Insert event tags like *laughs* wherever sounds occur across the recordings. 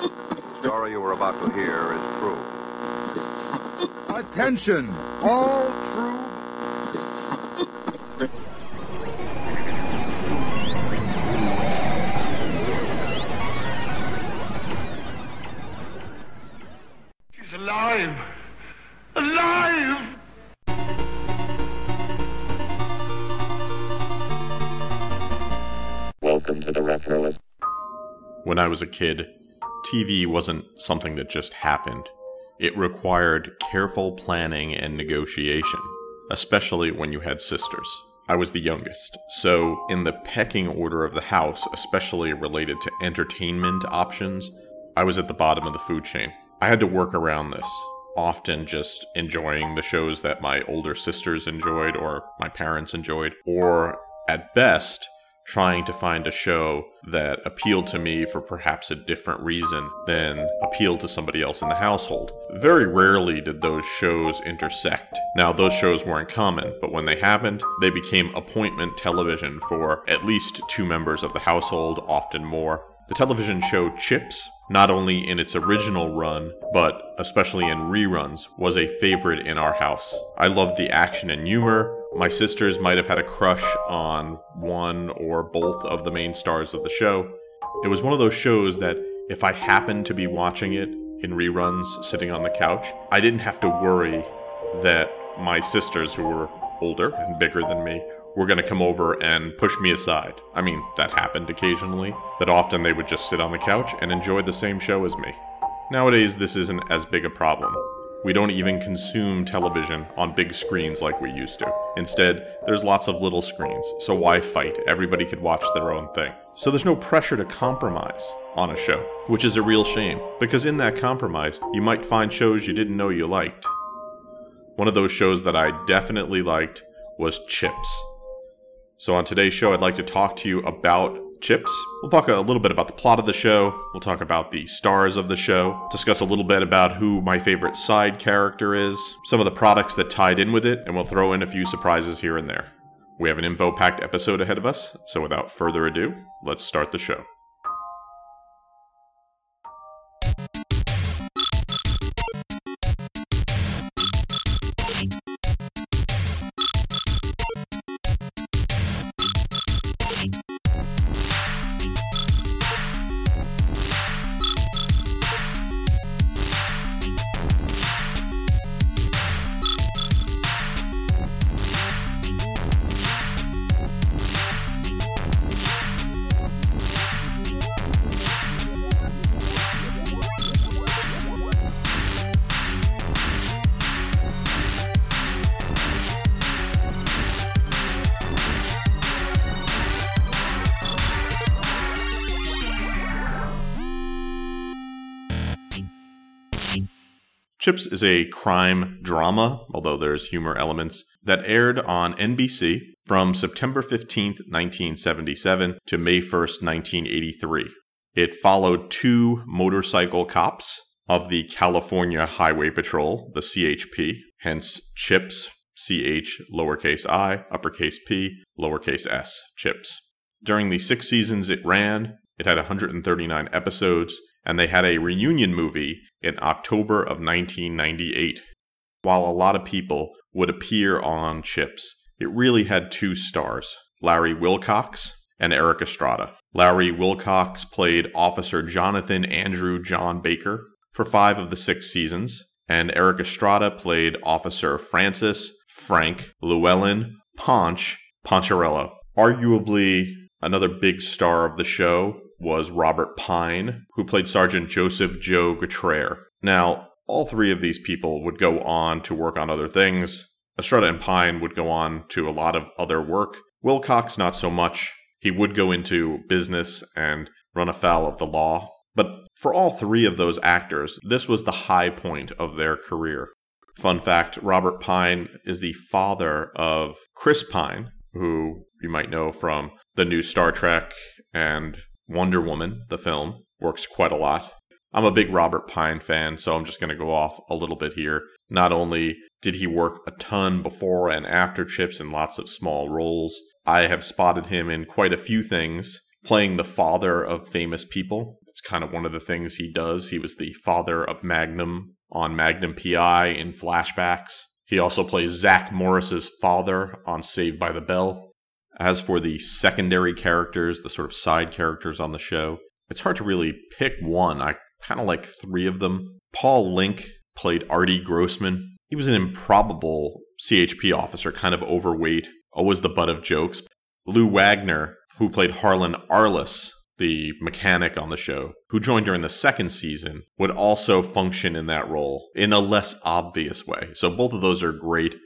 The story you were about to hear is true. Attention, all true. She's alive! When I was a kid, TV wasn't something that just happened. It required careful planning and negotiation, especially when you had sisters. I was the youngest, so in the pecking order of the house, especially related to entertainment options, I was at the bottom of the food chain. I had to work around this, often just enjoying the shows that my older sisters enjoyed or my parents enjoyed, or at best, trying to find a show that appealed to me for perhaps a different reason than appealed to somebody else in the household. Very rarely did those shows intersect. Now, those shows weren't common, but when they happened, they became appointment television for at least two members of the household, often more. The television show Chips, not only in its original run, but especially in reruns, was a favorite in our house. I loved the action and humor. My sisters might have had a crush on one or both of the main stars of the show. It was one of those shows that if I happened to be watching it in reruns sitting on the couch, I didn't have to worry that my sisters, who were older and bigger than me, were going to come over and push me aside. I mean, that happened occasionally, but often they would just sit on the couch and enjoy the same show as me. Nowadays, this isn't as big a problem. We don't even consume television on big screens like we used to. Instead, there's lots of little screens, so why fight? Everybody could watch their own thing. So there's no pressure to compromise on a show, which is a real shame, because in that compromise, you might find shows you didn't know you liked. One of those shows that I definitely liked was Chips. So, on today's show, I'd like to talk to you about Chips. We'll talk a little bit about the plot of the show. We'll talk about the stars of the show, discuss a little bit about who my favorite side character is, some of the products that tied in with it, and we'll throw in a few surprises here and there. We have an info packed episode ahead of us, so without further ado, let's start the show. Chips is a crime drama, although there's humor elements, that aired on NBC from September 15th, 1977 to May 1st, 1983. It followed two motorcycle cops of the California Highway Patrol, the CHP, hence Chips, CH lowercase i, uppercase p, lowercase s, Chips. During the six seasons it ran, it had 139 episodes, and they had a reunion movie in October of 1998. While a lot of people would appear on Chips, it really had two stars Larry Wilcox and Erik Estrada. Larry Wilcox played Officer Jonathan Andrew John Baker for five of the six seasons, and Erik Estrada played Officer Francis Frank Llewellyn Ponch Poncherello. Arguably another big star of the show was Robert Pine, who played Sergeant Joseph Joe Getraer. Now, all three of these people would go on to work on other things. Estrada and Pine would go on to a lot of other work. Wilcox, not so much. He would go into business and run afoul of the law. But for all three of those actors, this was the high point of their career. Fun fact Robert Pine is the father of Chris Pine, who you might know from the new Star Trek and Wonder Woman, the film, works quite a lot. I'm a big Robert Pine fan, so I'm just going to go off a little bit here. Not only did he work a ton before and after Chips in lots of small roles, I have spotted him in quite a few things, playing the father of famous people. It's kind of one of the things he does. He was the father of Magnum on Magnum PI in flashbacks. He also plays Zach Morris's father on Saved by the Bell. As for the secondary characters, the sort of side characters on the show, it's hard to really pick one. I kind of like three of them. Paul Linke played Artie Grossman. He was an improbable CHP officer, kind of overweight, always the butt of jokes. Lou Wagner, who played Harlan Arliss, the mechanic on the show, who joined during the second season, would also function in that role in a less obvious way. So both of those are great.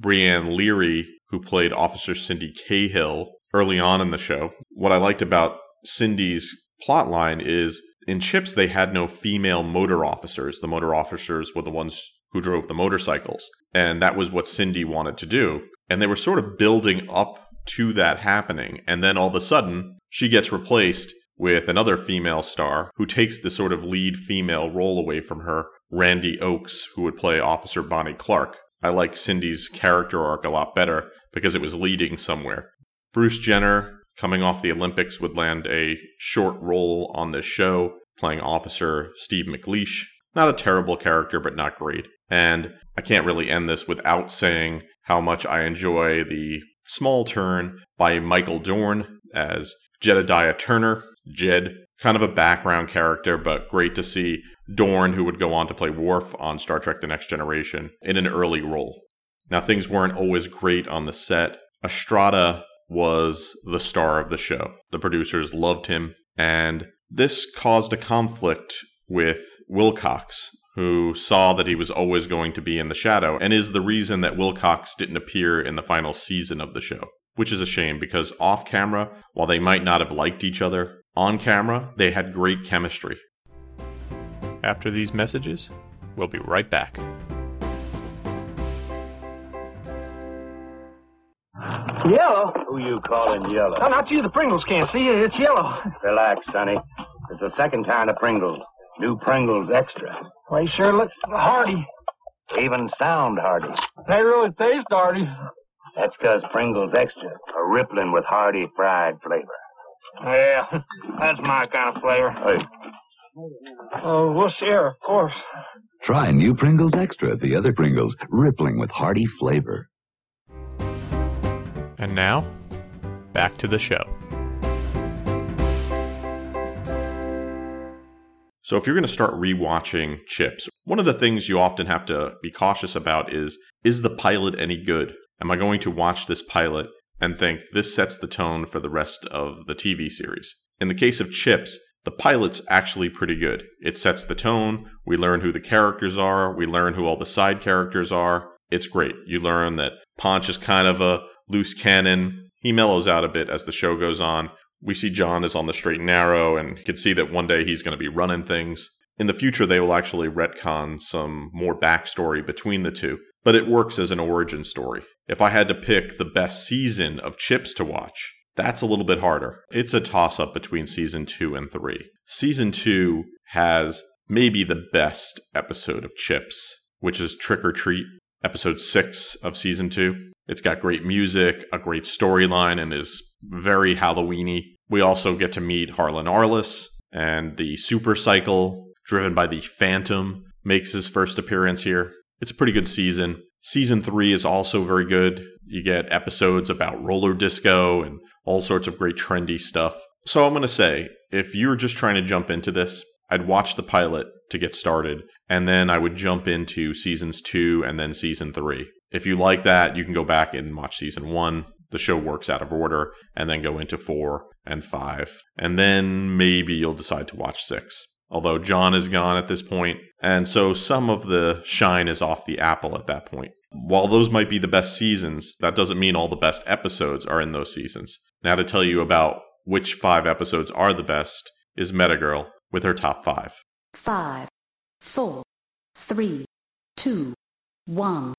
Brianne Leary, who played Officer Cindy Cahill early on in the show. What I liked about Cindy's plotline is in Chips, they had no female motor officers. The motor officers were the ones who drove the motorcycles. And that was what Cindy wanted to do. And they were sort of building up to that happening. And then all of a sudden, she gets replaced with another female star who takes the sort of lead female role away from her, Randi Oakes, who would play Officer Bonnie Clark. I like Cindy's character arc a lot better because it was leading somewhere. Bruce Jenner, coming off the Olympics, would land a short role on this show, playing Officer Steve McLeish. Not a terrible character, but not great. And I can't really end this without saying how much I enjoy the small turn by Michael Dorn as Jedediah Turner, Jed, kind of a background character, but great to see Dorn, who would go on to play Worf on Star Trek The Next Generation, in an early role. Now, things weren't always great on the set. Estrada was the star of the show. The producers loved him, and this caused a conflict with Wilcox, who saw that he was always going to be in the shadow, and is the reason that Wilcox didn't appear in the final season of the show. Which is a shame because off camera, while they might not have liked each other, on camera, they had great chemistry. After these messages, we'll be right back. Yellow? Who you calling yellow? No, not you. The Pringles can't see it. It's yellow. *laughs* Relax, Sonny. It's the second kind of Pringles. New Pringles Extra. They sure look hearty. Even sound hearty. They really taste hearty. That's 'cause Pringles Extra are rippling with hearty fried flavor. Yeah, *laughs* that's my kind of flavor. Hey, Oh, we'll share, of course. Try new Pringles Extra, the other Pringles, rippling with hearty flavor. And now, back to the show. So, if you're going to start rewatching Chips, one of the things you often have to be cautious about is is the pilot any good? Am I going to watch this pilot and think this sets the tone for the rest of the TV series? In the case of Chips, the pilot's actually pretty good. It sets the tone. We learn who the characters are. We learn who all the side characters are. It's great. You learn that Ponch is kind of a loose cannon. He mellows out a bit as the show goes on. We see John is on the straight and narrow, and you can see that one day he's going to be running things. In the future, they will actually retcon some more backstory between the two, but it works as an origin story. If I had to pick the best season of Chips to watch, that's a little bit harder. It's a toss up between season two and three. Season two has maybe the best episode of Chips, which is Trick or Treat, episode six of season two. It's got great music, a great storyline, and is very Halloweeny. We also get to meet Harlan Arliss, and the Super Cycle, driven by the Phantom, makes his first appearance here. It's a pretty good season. Season three is also very good. You get episodes about roller disco and all sorts of great trendy stuff. So I'm going to say, if you're just trying to jump into this, I'd watch the pilot to get started, and then I would jump into seasons two and then season three. If you like that, you can go back and watch season one. The show works out of order, and then go into four and five. And then maybe you'll decide to watch six. Although John is gone at this point, and so some of the shine is off the apple at that point. While those might be the best seasons, that doesn't mean all the best episodes are in those seasons. Now, to tell you about which five episodes are the best is Metagirl with her top five. Five, four, three, two, one.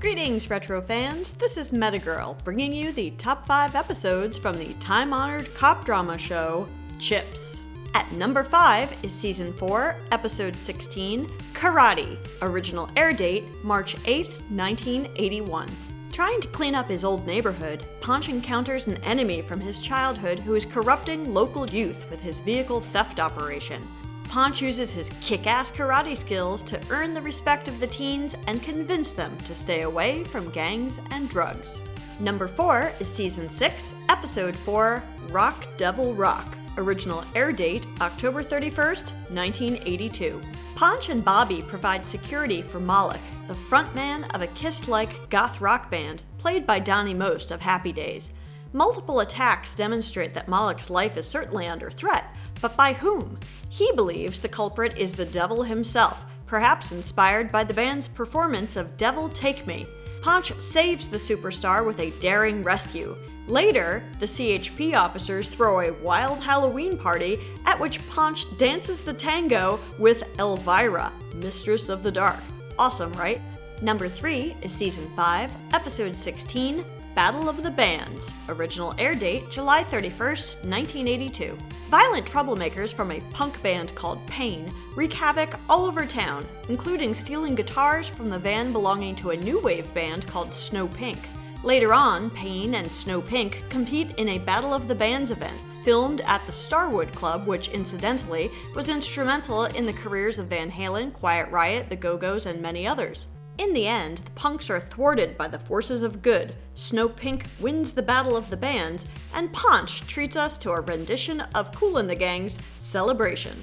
Greetings, retro fans. This is Metagirl, bringing you the top five episodes from the time honored cop drama show, Chips. At number five is season four, episode 16, Karate. Original air date March 8th, 1981. Trying to clean up his old neighborhood, Ponch encounters an enemy from his childhood who is corrupting local youth with his vehicle theft operation. Ponch uses his kick ass karate skills to earn the respect of the teens and convince them to stay away from gangs and drugs. Number 4 is Season 6, Episode 4 Rock Devil Rock. Original air date October 31st, 1982. Ponch and Bobby provide security for Moloch, the frontman of a Kiss like goth rock band played by Donnie Most of Happy Days. Multiple attacks demonstrate that Moloch's life is certainly under threat, but by whom? He believes the culprit is the devil himself, perhaps inspired by the band's performance of Devil Take Me. Ponch saves the superstar with a daring rescue. Later, the CHP officers throw a wild Halloween party at which Ponch dances the tango with Elvira, Mistress of the Dark. Awesome, right? Number 3 is Season 5, Episode 16, Battle of the Bands. Original air date July 31st, 1982. Violent troublemakers from a punk band called Pain wreak havoc all over town, including stealing guitars from the van belonging to a new wave band called Snow Pink. Later on, Pain and Snow Pink compete in a Battle of the Bands event, filmed at the Starwood Club, which incidentally was instrumental in the careers of Van Halen, Quiet Riot, the Go Go's, and many others. In the end, the punks are thwarted by the forces of good. Snow Pink wins the Battle of the Bands, and Ponch treats us to a rendition of Kool and the Gang's Celebration.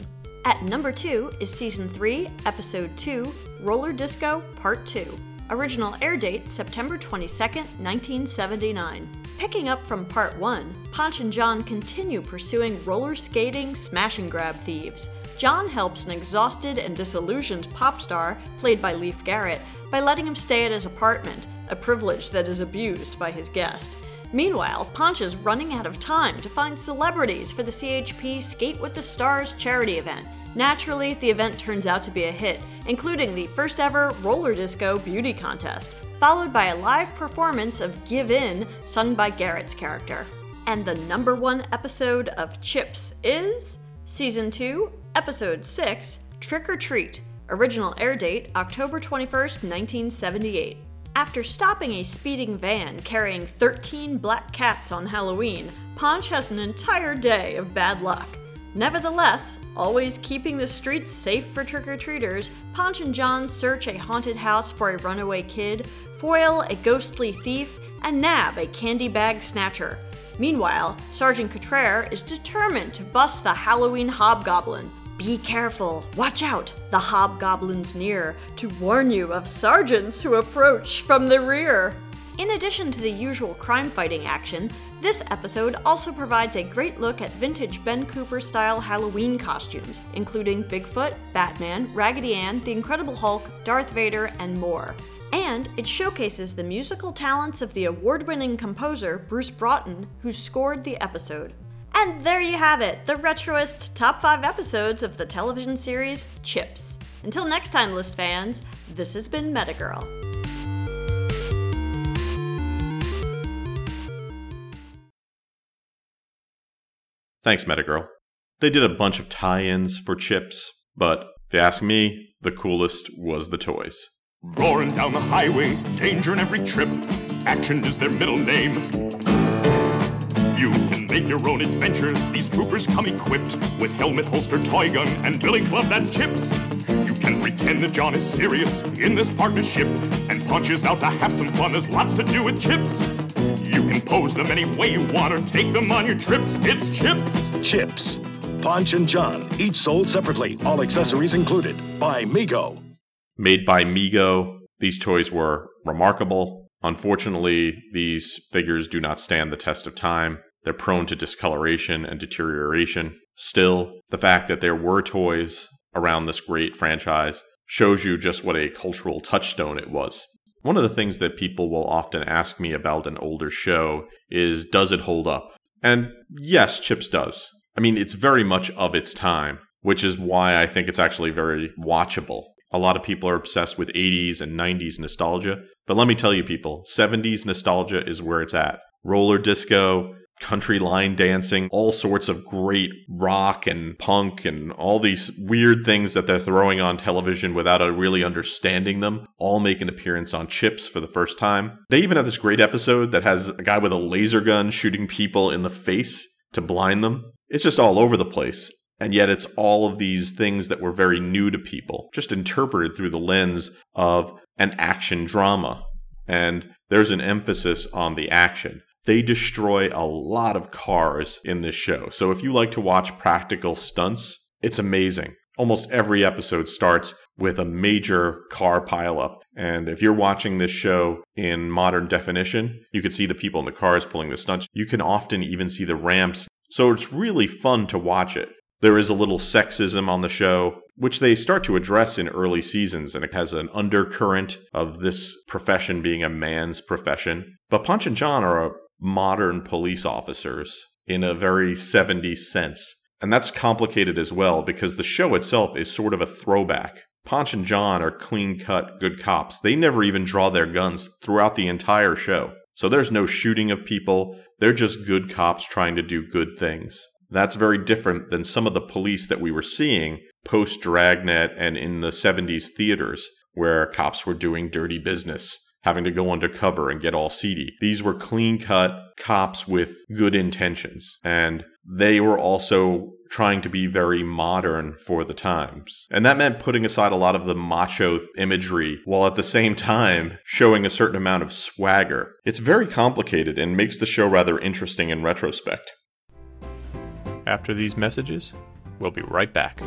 At number 2 is Season 3, Episode 2, Roller Disco Part 2. Original air date September 22, 1979. Picking up from Part 1, Ponch and John continue pursuing roller skating smash and grab thieves. John helps an exhausted and disillusioned pop star, played by Leif Garrett, by letting him stay at his apartment, a privilege that is abused by his guest. Meanwhile, Ponch is running out of time to find celebrities for the CHP Skate with the Stars charity event. Naturally, the event turns out to be a hit, including the first ever roller disco beauty contest, followed by a live performance of Give In, sung by Garrett's character. And the number one episode of Chips is Season 2, Episode 6 Trick or Treat. Original air date October 21st, 1978. After stopping a speeding van carrying 13 black cats on Halloween, Ponch has an entire day of bad luck. Nevertheless, always keeping the streets safe for trick or treaters, Ponch and John search a haunted house for a runaway kid, foil a ghostly thief, and nab a candy bag snatcher. Meanwhile, Sergeant Getraer is determined to bust the Halloween hobgoblin. Be careful, watch out, the hobgoblin's near, to warn you of sergeants who approach from the rear. In addition to the usual crime fighting action, this episode also provides a great look at vintage Ben Cooper style Halloween costumes, including Bigfoot, Batman, Raggedy Ann, The Incredible Hulk, Darth Vader, and more. And it showcases the musical talents of the award winning composer Bruce Broughton, who scored the episode. And there you have it, the retroist top 5 episodes of the television series Chips. Until next time, list fans, this has been Metagirl. Thanks, Metagirl. They did a bunch of tie ins for chips, but if you ask me, the coolest was the toys. Roaring down the highway, danger in every trip. Action is their middle name. You can make your own adventures. These troopers come equipped with helmet, holster, toy gun, and billy club that's chips. You can pretend that John is serious in this partnership and punches out to have some fun. There's lots to do with chips. You can pose them any way you want or take them on your trips. It's chips. Chips. Ponch and John, each sold separately, all accessories included, by Mego. Made by Mego, these toys were remarkable. Unfortunately, these figures do not stand the test of time. They're prone to discoloration and deterioration. Still, the fact that there were toys around this great franchise shows you just what a cultural touchstone it was. One of the things that people will often ask me about an older show is does it hold up? And yes, Chips does. I mean, it's very much of its time, which is why I think it's actually very watchable. A lot of people are obsessed with 80s and 90s nostalgia, but let me tell you, people, 70s nostalgia is where it's at. Roller disco, country line dancing, all sorts of great rock and punk and all these weird things that they're throwing on television without really understanding them, all make an appearance on Chips for the first time. They even have this great episode that has a guy with a laser gun shooting people in the face to blind them. It's just all over the place. And yet it's all of these things that were very new to people, just interpreted through the lens of an action drama. And there's an emphasis on the action. They destroy a lot of cars in this show. So if you like to watch practical stunts, it's amazing. Almost every episode starts with a major car pileup. And if you're watching this show in modern definition, you can see the people in the cars pulling the stunts. You can often even see the ramps. So it's really fun to watch it. There is a little sexism on the show, which they start to address in early seasons, and it has an undercurrent of this profession being a man's profession. But Ponch and John are modern police officers in a very 70s sense. And that's complicated as well because the show itself is sort of a throwback. Ponch and John are clean cut good cops. They never even draw their guns throughout the entire show. So there's no shooting of people. They're just good cops trying to do good things. That's very different than some of the police that we were seeing post Dragnet and in the 70s theaters, where cops were doing dirty business, having to go undercover and get all seedy. These were clean cut cops with good intentions, and they were also trying to be very modern for the times. And that meant putting aside a lot of the macho imagery while at the same time showing a certain amount of swagger. It's very complicated and makes the show rather interesting in retrospect. After these messages, we'll be right back.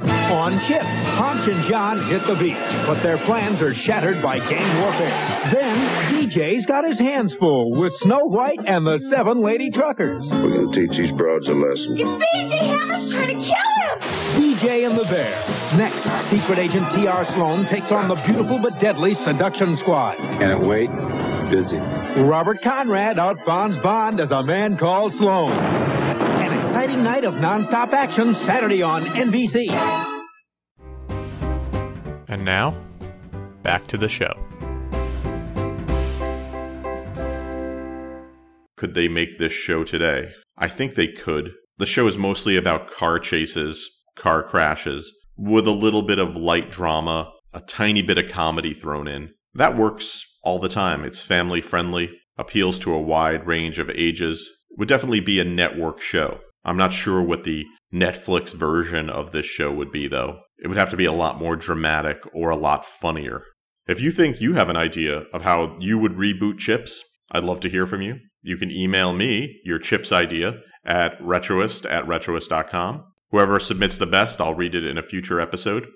On Chip, Ponch and John hit the beach, but their plans are shattered by gang warfare. Then, BJ's got his hands full with Snow White and the Seven Lady Truckers. We're gonna teach these broads a lesson. It's BJ Hammer's trying to kill him! BJ and the Bear. Next, Secret Agent T.R. Sloan takes on the beautiful but deadly Seduction Squad. Can't wait. Busy. Robert Conrad outbonds Bond as a man called Sloan. An exciting night of nonstop action Saturday on NBC. And now, back to the show. Could they make this show today? I think they could. The show is mostly about car chases, car crashes, with a little bit of light drama, a tiny bit of comedy thrown in. That works all the time. It's family friendly, appeals to a wide range of ages. Would definitely be a network show. I'm not sure what the Netflix version of this show would be, though. It would have to be a lot more dramatic or a lot funnier. If you think you have an idea of how you would reboot Chips, I'd love to hear from you. You can email me your Chips idea at retroist at retroist.com. Whoever submits the best, I'll read it in a future episode.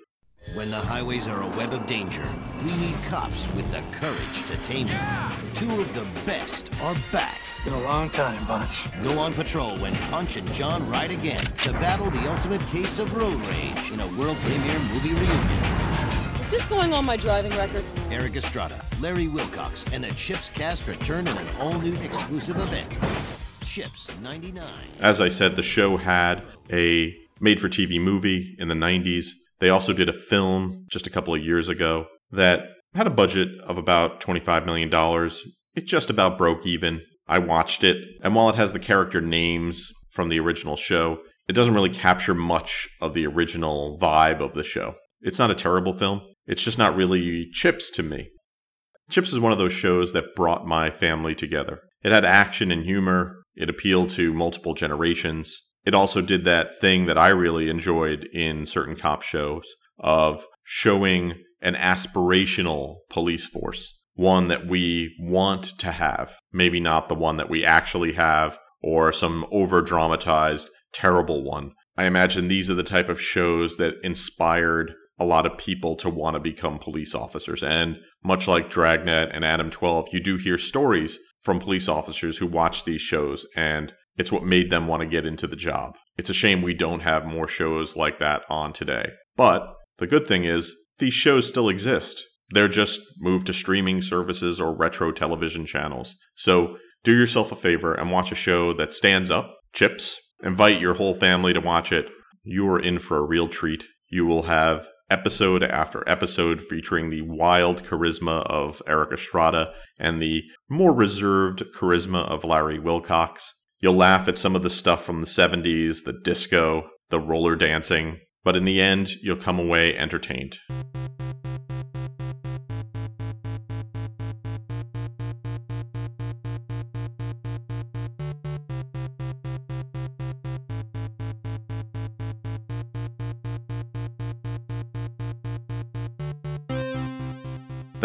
When the highways are a web of danger, we need cops with the courage to tame them. Two of the best are back. Been a long time, Ponch. Go on patrol when Ponch and John ride again to battle the ultimate case of road rage in a world premiere movie reunion. Is this going on my driving record? Erik Estrada, Larry Wilcox, and the Chips cast return in an all-new exclusive event. Chips 99. As I said, the show had a made-for-TV movie in the 90s they also did a film just a couple of years ago that had a budget of about $25 million. It just about broke even. I watched it, and while it has the character names from the original show, it doesn't really capture much of the original vibe of the show. It's not a terrible film, it's just not really Chips to me. Chips is one of those shows that brought my family together. It had action and humor, it appealed to multiple generations, it also did that thing that I really enjoyed in certain cop shows of showing an aspirational police force, one that we want to have, maybe not the one that we actually have or some over dramatized, terrible one. I imagine these are the type of shows that inspired a lot of people to want to become police officers. And much like Dragnet and Adam 12, you do hear stories from police officers who watch these shows and it's what made them want to get into the job. It's a shame we don't have more shows like that on today. But the good thing is, these shows still exist. They're just moved to streaming services or retro television channels. So do yourself a favor and watch a show that stands up, chips, invite your whole family to watch it. You are in for a real treat. You will have episode after episode featuring the wild charisma of Erik Estrada and the more reserved charisma of Larry Wilcox. You'll laugh at some of the stuff from the 70s, the disco, the roller dancing, but in the end, you'll come away entertained.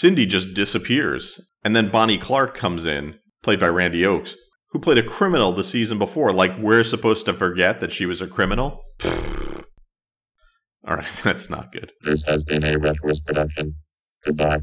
Cindy just disappears. And then Bonnie Clark comes in, played by Randi Oakes, who played a criminal the season before. Like, we're supposed to forget that she was a criminal? *laughs* All right, *laughs* that's not good. This has been a Retroist production. Goodbye.